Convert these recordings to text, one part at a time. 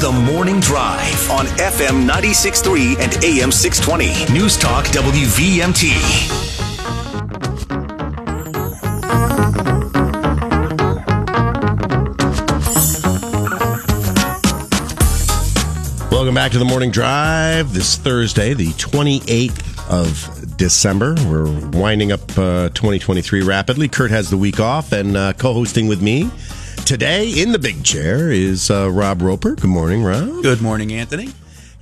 The Morning Drive on FM 96.3 and AM 620. News Talk WVMT. Welcome back to the morning drive this Thursday, the 28th of December. We're winding up uh, 2023 rapidly. Kurt has the week off, and uh, co hosting with me today in the big chair is uh, Rob Roper. Good morning, Rob. Good morning, Anthony.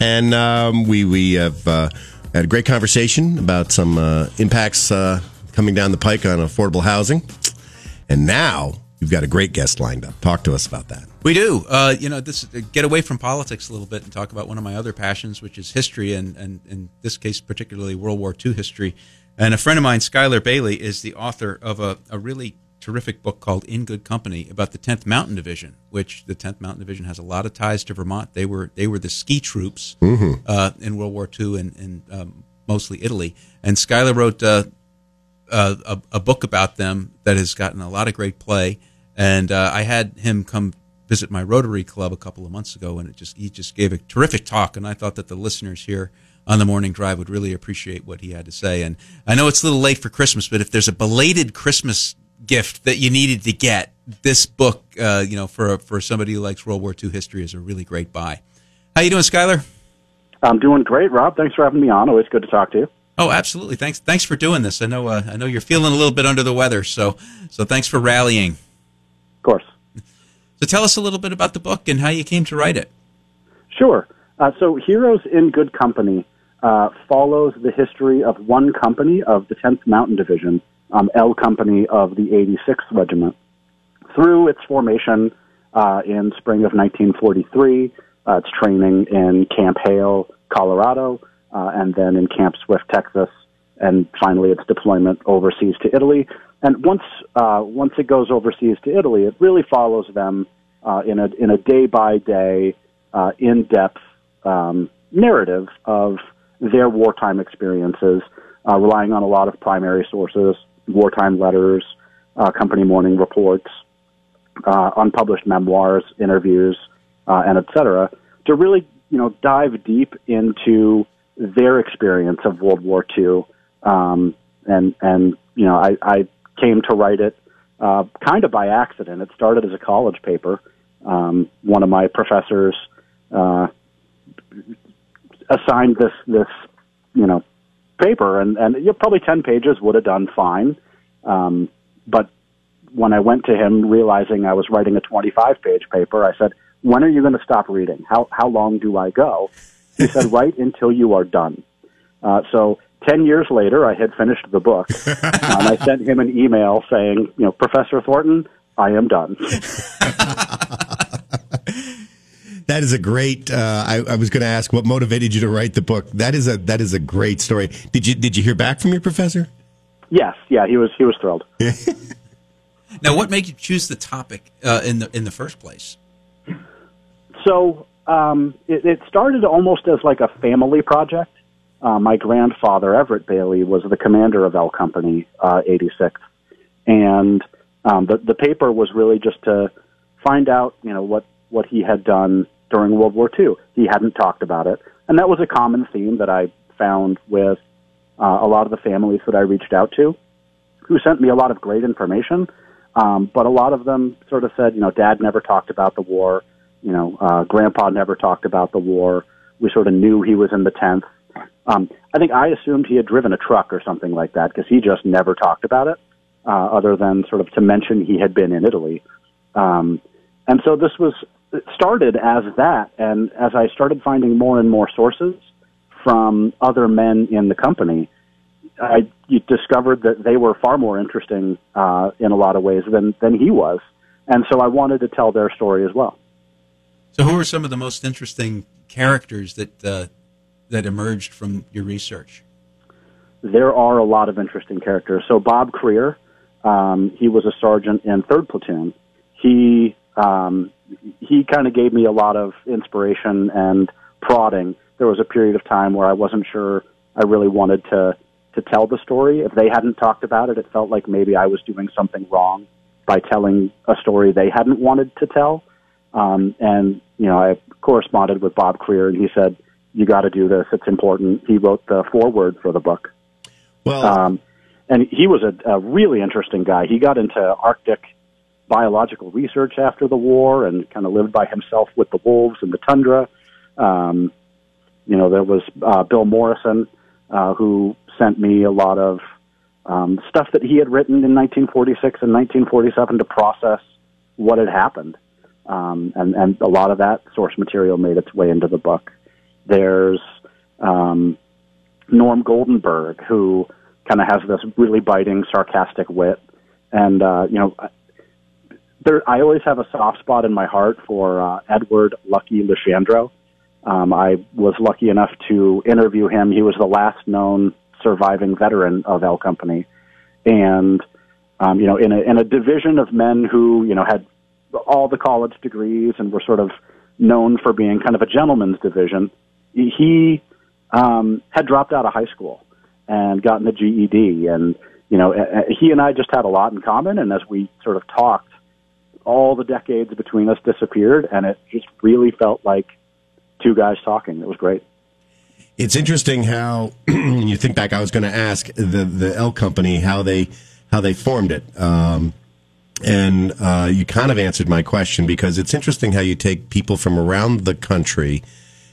And um, we, we have uh, had a great conversation about some uh, impacts uh, coming down the pike on affordable housing. And now you've got a great guest lined up. Talk to us about that. We do. Uh, you know, this get away from politics a little bit and talk about one of my other passions, which is history, and, and in this case, particularly World War II history. And a friend of mine, Skyler Bailey, is the author of a, a really terrific book called In Good Company about the 10th Mountain Division, which the 10th Mountain Division has a lot of ties to Vermont. They were they were the ski troops uh, in World War II and, and um, mostly Italy. And Skyler wrote uh, a, a, a book about them that has gotten a lot of great play. And uh, I had him come visit my Rotary Club a couple of months ago, and it just he just gave a terrific talk. And I thought that the listeners here on the morning drive would really appreciate what he had to say. And I know it's a little late for Christmas, but if there's a belated Christmas gift that you needed to get, this book, uh, you know, for for somebody who likes World War II history, is a really great buy. How you doing, Skyler? I'm doing great, Rob. Thanks for having me on. Always good to talk to you. Oh, absolutely. Thanks. Thanks for doing this. I know. Uh, I know you're feeling a little bit under the weather, so so thanks for rallying. Of course. So tell us a little bit about the book and how you came to write it. Sure. Uh, so, Heroes in Good Company uh, follows the history of one company of the 10th Mountain Division, um, L Company of the 86th Regiment, through its formation uh, in spring of 1943, uh, its training in Camp Hale, Colorado, uh, and then in Camp Swift, Texas, and finally its deployment overseas to Italy. And once uh, once it goes overseas to Italy, it really follows them uh, in a in a day by day, in depth um, narrative of their wartime experiences, uh, relying on a lot of primary sources, wartime letters, uh, company morning reports, uh, unpublished memoirs, interviews, uh, and et cetera, to really you know dive deep into their experience of World War II. Um, and and you know I, I came to write it uh, kind of by accident. It started as a college paper. Um, one of my professors uh, assigned this this you know paper, and and you know, probably ten pages would have done fine. Um, but when I went to him, realizing I was writing a twenty five page paper, I said, "When are you going to stop reading? How how long do I go?" He said, "Write until you are done." Uh, so. Ten years later, I had finished the book, and I sent him an email saying, "You know, Professor Thornton, I am done." That is a great. Uh, I, I, was going to ask what motivated you to write the book. That is a that is a great story. Did you did you hear back from your professor? Yes, yeah, he was he was thrilled. now, what made you choose the topic uh, in the in the first place? So um, it, it, started almost as like a family project. Uh, my grandfather Everett Bailey was the commander of L Company uh, 86, and um, the the paper was really just to find out you know what what he had done during World War II. He hadn't talked about it. And that was a common theme that I found with uh, a lot of the families that I reached out to, who sent me a lot of great information. Um, but a lot of them sort of said, you know, Dad never talked about the war. You know, uh, Grandpa never talked about the war. We sort of knew he was in the 10th. Um, I think I assumed he had driven a truck or something like that because he just never talked about it, uh, other than sort of to mention he had been in Italy. Um, and so this was it started as that, and as I started finding more and more sources from other men in the company, I discovered that they were far more interesting uh, in a lot of ways than than he was, and so I wanted to tell their story as well. So, who are some of the most interesting characters that uh, that emerged from your research? There are a lot of interesting characters. So, Bob Krear, um, he was a sergeant in Third Platoon. He um, he kind of gave me a lot of inspiration and prodding. There was a period of time where I wasn't sure I really wanted to to tell the story. If they hadn't talked about it, it felt like maybe I was doing something wrong by telling a story they hadn't wanted to tell. Um, and you know, I corresponded with Bob Krear, and he said, "You got to do this. It's important." He wrote the foreword for the book. Well, Um, and he was a, a really interesting guy. He got into Arctic biological research after the war and kind of lived by himself with the wolves in the tundra. Um, you know, there was uh, Bill Morrison, uh, who sent me a lot of um, stuff that he had written in 1946 and 1947 to process what had happened. Um, and, and a lot of that source material made its way into the book. There's um, Norm Goldenberg, who kind of has this really biting, sarcastic wit. And, uh, you know, there, I always have a soft spot in my heart for uh, Edward Lucky Lechandro. Um, I was lucky enough to interview him. He was the last known surviving veteran of L Company, and um, you know, in a in a division of men who you know had all the college degrees and were sort of known for being kind of a gentleman's division. He um, had dropped out of high school and gotten a GED, and you know, he and I just had a lot in common. And as we sort of talked, all the decades between us disappeared, and it just really felt like two guys talking. It was great. It's interesting how you think back. I was going to ask the the L company how they how they formed it, um, and uh, you kind of answered my question because it's interesting how you take people from around the country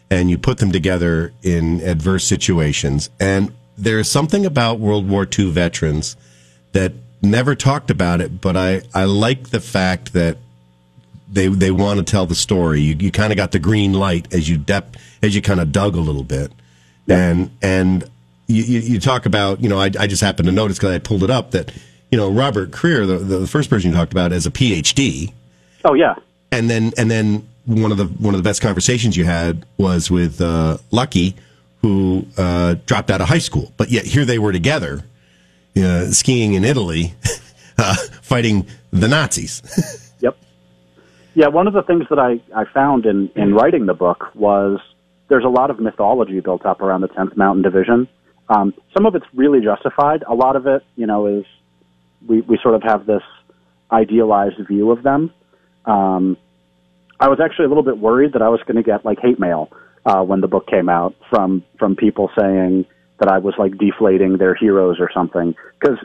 and you put them together in adverse situations. And there is something about World War II veterans that never talked about it, but I I like the fact that they they want to tell the story. You you kind of got the green light as you dep as you kind of dug a little bit, and and you, you, you talk about you know I, I just happened to notice because I pulled it up that you know Robert Krear the, the first person you talked about as a PhD, Oh yeah, and then and then one of the one of the best conversations you had was with uh, Lucky who uh, dropped out of high school, but yet here they were together uh, skiing in Italy, uh, fighting the Nazis. Yep. Yeah, one of the things that I, I found in, in writing the book was there's a lot of mythology built up around the 10th Mountain Division. Um, some of it's really justified. A lot of it, you know, is we, we sort of have this idealized view of them. Um, I was actually a little bit worried that I was going to get like hate mail uh, when the book came out from from people saying that I was like deflating their heroes or something because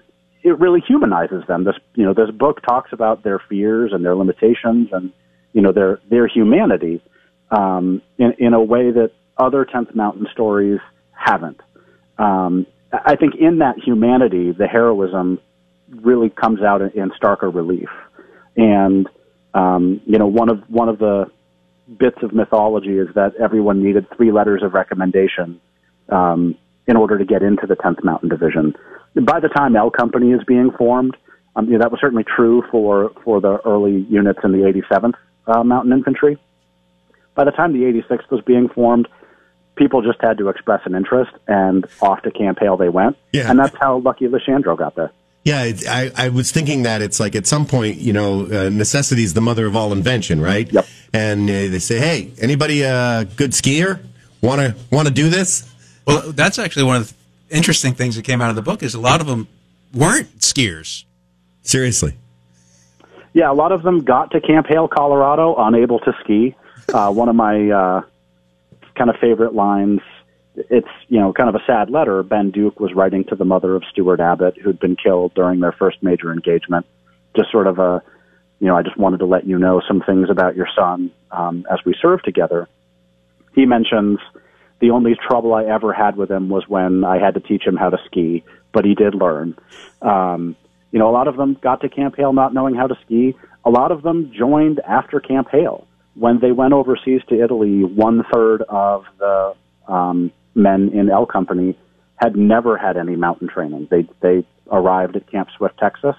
it really humanizes them. This you know this book talks about their fears and their limitations and you know their their humanity um, in in a way that other Tenth Mountain stories haven't. Um, I think in that humanity, the heroism really comes out in, in starker relief. And um, you know, one of one of the bits of mythology is that everyone needed three letters of recommendation um, in order to get into the 10th Mountain Division. By the time L Company is being formed, um, you know, that was certainly true for for the early units in the 87th uh, Mountain Infantry. By the time the 86th was being formed, people just had to express an interest, and off to Camp Hale they went. Yeah. And that's how Lucky Lechandro got there. Yeah, I, I was thinking that it's like at some point, you know, uh, necessity is the mother of all invention, right? Yep. And uh, they say, hey, anybody a uh, good skier? Want to want to do this? Well, that's actually one of the interesting things that came out of the book is a lot of them weren't skiers. Seriously. Yeah, a lot of them got to Camp Hale, Colorado, unable to ski. Uh, one of my uh, kind of favorite lines. It's you know kind of a sad letter. Ben Duke was writing to the mother of Stuart Abbott, who'd been killed during their first major engagement. Just sort of a, you know, I just wanted to let you know some things about your son um, as we served together. He mentions the only trouble I ever had with him was when I had to teach him how to ski, but he did learn. Um, you know, a lot of them got to Camp Hale not knowing how to ski. A lot of them joined after Camp Hale. When they went overseas to Italy, one third of the um, men in L Company had never had any mountain training. They they arrived at Camp Swift, Texas,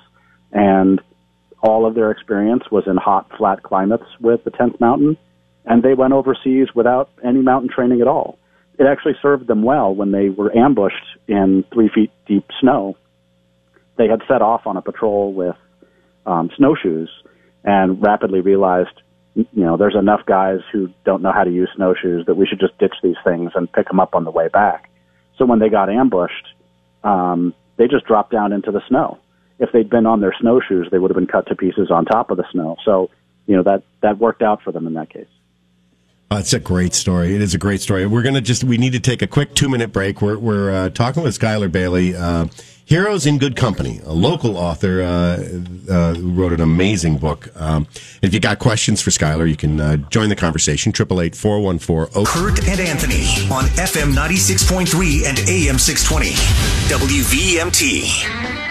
and all of their experience was in hot, flat climates with the 10th Mountain, and they went overseas without any mountain training at all. It actually served them well when they were ambushed in three feet deep snow. They had set off on a patrol with um, snowshoes and rapidly realized, you know, there's enough guys who don't know how to use snowshoes that we should just ditch these things and pick them up on the way back. So when they got ambushed, um, they just dropped down into the snow. If they'd been on their snowshoes, they would have been cut to pieces on top of the snow. So you know that that worked out for them in that case. Uh, it's a great story. It is a great story. We're going to just, we need to take a quick two minute break. We're, we're uh, talking with Skyler Bailey, uh, Heroes in Good Company, a local author uh, uh, who wrote an amazing book. Um, if you got questions for Skyler, you can uh, join the conversation, 888 414 Kurt and Anthony on FM 96.3 and AM 620. WVMT.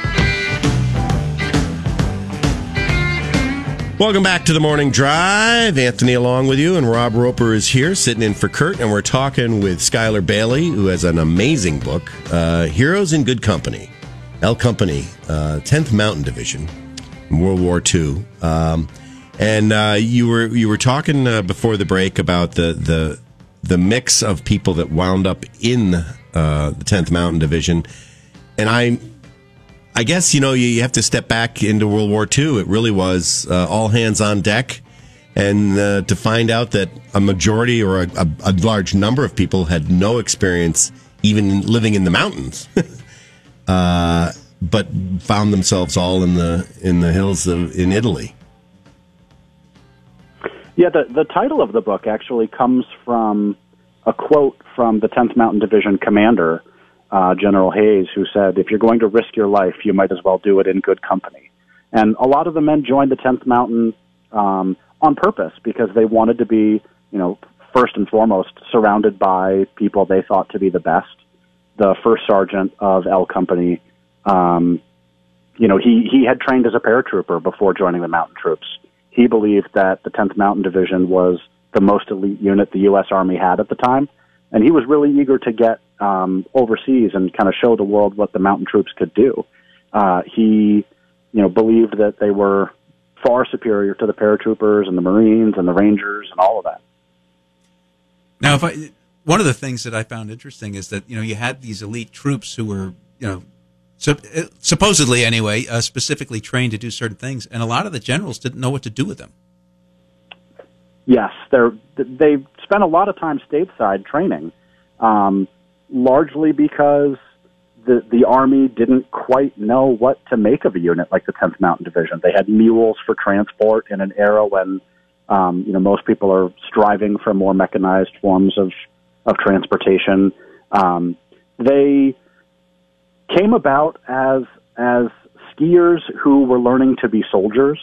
Welcome back to the morning drive. Anthony along with you, and Rob Roper is here sitting in for Kurt, and we're talking with Skyler Bailey, who has an amazing book, uh, Heroes in Good Company, L Company, uh, 10th Mountain Division, World War II. Um, and uh, you were you were talking uh, before the break about the the the mix of people that wound up in uh, the 10th Mountain Division, and I I guess you know you have to step back into World War II. It really was uh, all hands on deck, and uh, to find out that a majority or a, a, a, large number of people had no experience even living in the mountains, uh, but found themselves all in the in the hills of in Italy. Yeah, the the title of the book actually comes from a quote from the 10th Mountain Division commander uh, General Hays, who said, if you're going to risk your life, you might as well do it in good company. And a lot of the men joined the 10th Mountain um, on purpose because they wanted to be, you know, first and foremost, surrounded by people they thought to be the best. The first sergeant of L Company, um, you know, he, he had trained as a paratrooper before joining the mountain troops. He believed that the 10th Mountain Division was the most elite unit the U.S. Army had at the time and he was really eager to get um, overseas and kind of show the world what the mountain troops could do. Uh, he, you know, believed that they were far superior to the paratroopers and the Marines and the Rangers and all of that. Now, if I, one of the things that I found interesting is that you know you had these elite troops who were you know so, uh, supposedly anyway uh, specifically trained to do certain things, and a lot of the generals didn't know what to do with them. Yes, they're they spent a lot of time stateside training, um, largely because the the army didn't quite know what to make of a unit like the 10th Mountain Division. They had mules for transport in an era when um, you know most people are striving for more mechanized forms of of transportation. Um, they came about as as skiers who were learning to be soldiers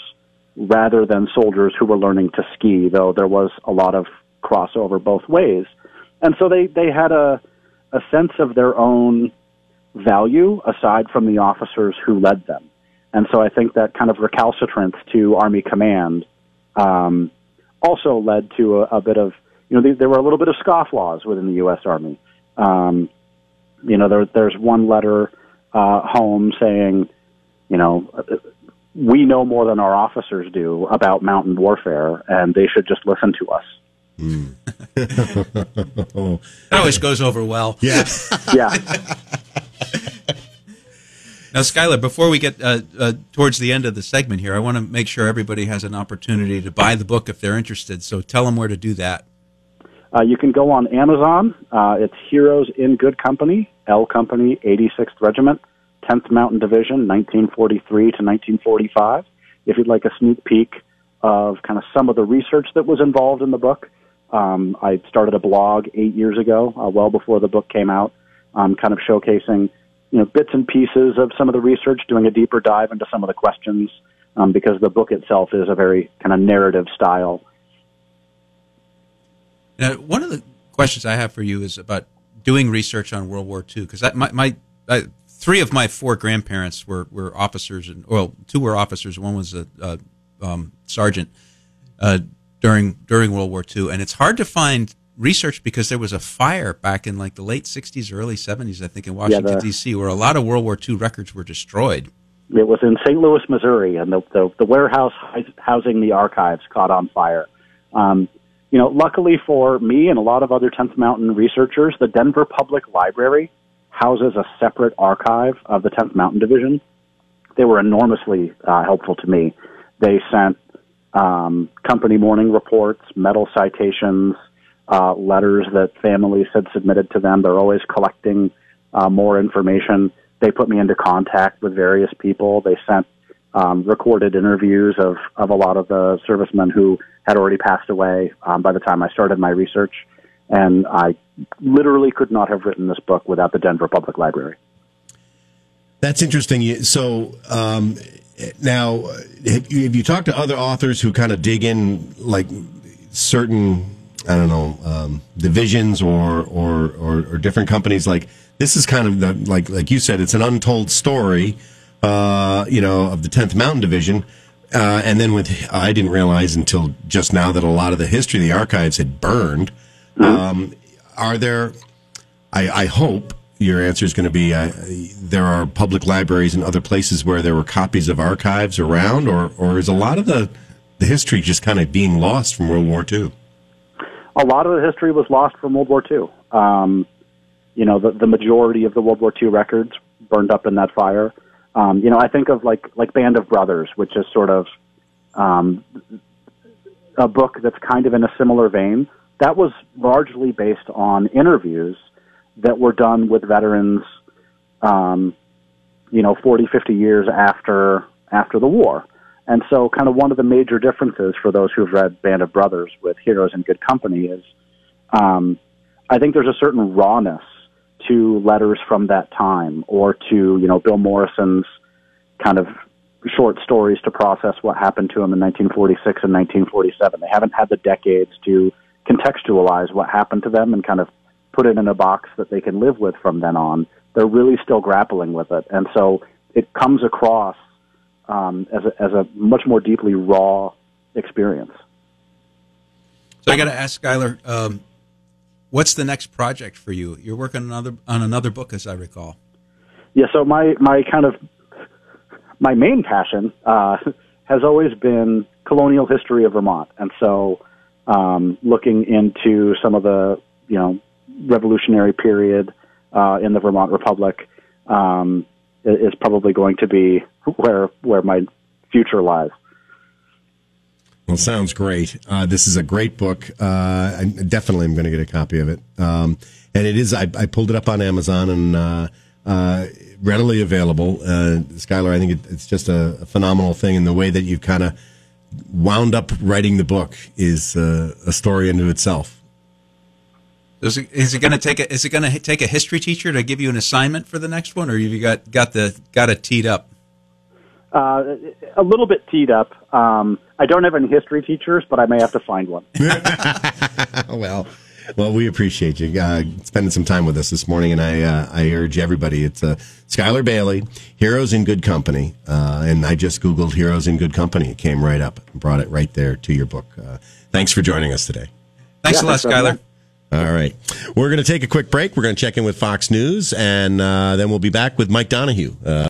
rather than soldiers who were learning to ski, though there was a lot of crossover both ways. And so they, they had a, a sense of their own value aside from the officers who led them. And so I think that kind of recalcitrance to Army command um, also led to a, a bit of, you know, there were a little bit of scofflaws within the U.S. Army. Um, you know, there, there's one letter uh, home saying, you know, we know more than our officers do about mountain warfare, and they should just listen to us. Mm. that always goes over well. Yeah. yeah. Now, Skyler, before we get uh, uh, towards the end of the segment here, I want to make sure everybody has an opportunity to buy the book if they're interested. So tell them where to do that. Uh, you can go on Amazon. Uh, it's Heroes in Good Company, L Company, 86th Regiment. 10th Mountain Division, 1943 to 1945. If you'd like a sneak peek of kind of some of the research that was involved in the book, um, I started a blog eight years ago, uh, well before the book came out, um, kind of showcasing you know bits and pieces of some of the research, doing a deeper dive into some of the questions, um, because the book itself is a very kind of narrative style. Now, one of the questions I have for you is about doing research on World War II, because my, my I, three of my four grandparents were, were officers, and well, two were officers. One was a, a um, sergeant uh, during during World War II, and it's hard to find research because there was a fire back in like the late '60s, early '70s, I think, in Washington yeah, D.C., where a lot of World War II records were destroyed. It was in St. Louis, Missouri, and the the, the warehouse housing the archives caught on fire. Um, you know, luckily for me and a lot of other 10th Mountain researchers, the Denver Public Library houses a separate archive of the 10th Mountain Division. They were enormously uh, helpful to me. They sent um, company morning reports, medal citations, uh, letters that families had submitted to them. They're always collecting uh, more information. They put me into contact with various people. They sent um, recorded interviews of, of a lot of the servicemen who had already passed away um, by the time I started my research. And I literally could not have written this book without the Denver Public Library. That's interesting. So um, now, have you, have you, talked to other authors who kind of dig in, like certain, I don't know, um, divisions or, or, or or different companies? Like this is kind of the, like like you said, it's an untold story, uh, you know, of the Tenth Mountain Division. Uh, and then with, I didn't realize until just now that a lot of the history, the archives had burned. Mm-hmm. Um, are there? I, I hope your answer is going to be uh, there are public libraries and other places where there were copies of archives around, or or is a lot of the the history just kind of being lost from World War II? A lot of the history was lost from World War II. Um, you know, the the majority of the World War II records burned up in that fire. Um, you know, I think of like like Band of Brothers, which is sort of um, a book that's kind of in a similar vein. That was largely based on interviews that were done with veterans, um, you know, 40, 50 years after after the war. And so, kind of one of the major differences for those who've read Band of Brothers with Heroes in Good Company is, um, I think there's a certain rawness to letters from that time, or to you know Bill Morrison's kind of short stories to process what happened to him in 1946 and 1947. They haven't had the decades to contextualize what happened to them and kind of put it in a box that they can live with from then on. They're really still grappling with it, and so it comes across um, as a, as a much more deeply raw experience. So I got to ask Skyler, um, what's the next project for you? You're working on another on another book, as I recall. Yeah. So my my kind of my main passion uh, has always been colonial history of Vermont, and so um, looking into some of the you know revolutionary period uh, in the Vermont Republic um, is probably going to be where where my future lies. Well, sounds great. Uh, this is a great book. Uh, I definitely am going to get a copy of it. Um, and it is. I, I, pulled it up on Amazon and uh, uh readily available. Uh, Skyler, I think it, it's just a, a, phenomenal thing, and the way that you've kind of wound up writing the book is uh, a story into itself. Is it, is it going to take a is it going to take a history teacher to give you an assignment for the next one, or have you got got the got it teed up? Uh, a little bit teed up. Um, I don't have any history teachers, but I may have to find one. well, well, we appreciate you uh, spending some time with us this morning, and I uh, I urge everybody. It's uh, Skyler Bailey, Heroes in Good Company, uh, and I just googled Heroes in Good Company. It came right up, and brought it right there to your book. Uh, thanks for joining us today. Thanks yeah, a lot, Skyler. All right. We're going to take a quick break. We're going to check in with Fox News, and uh, then we'll be back with Mike Donahue. Uh,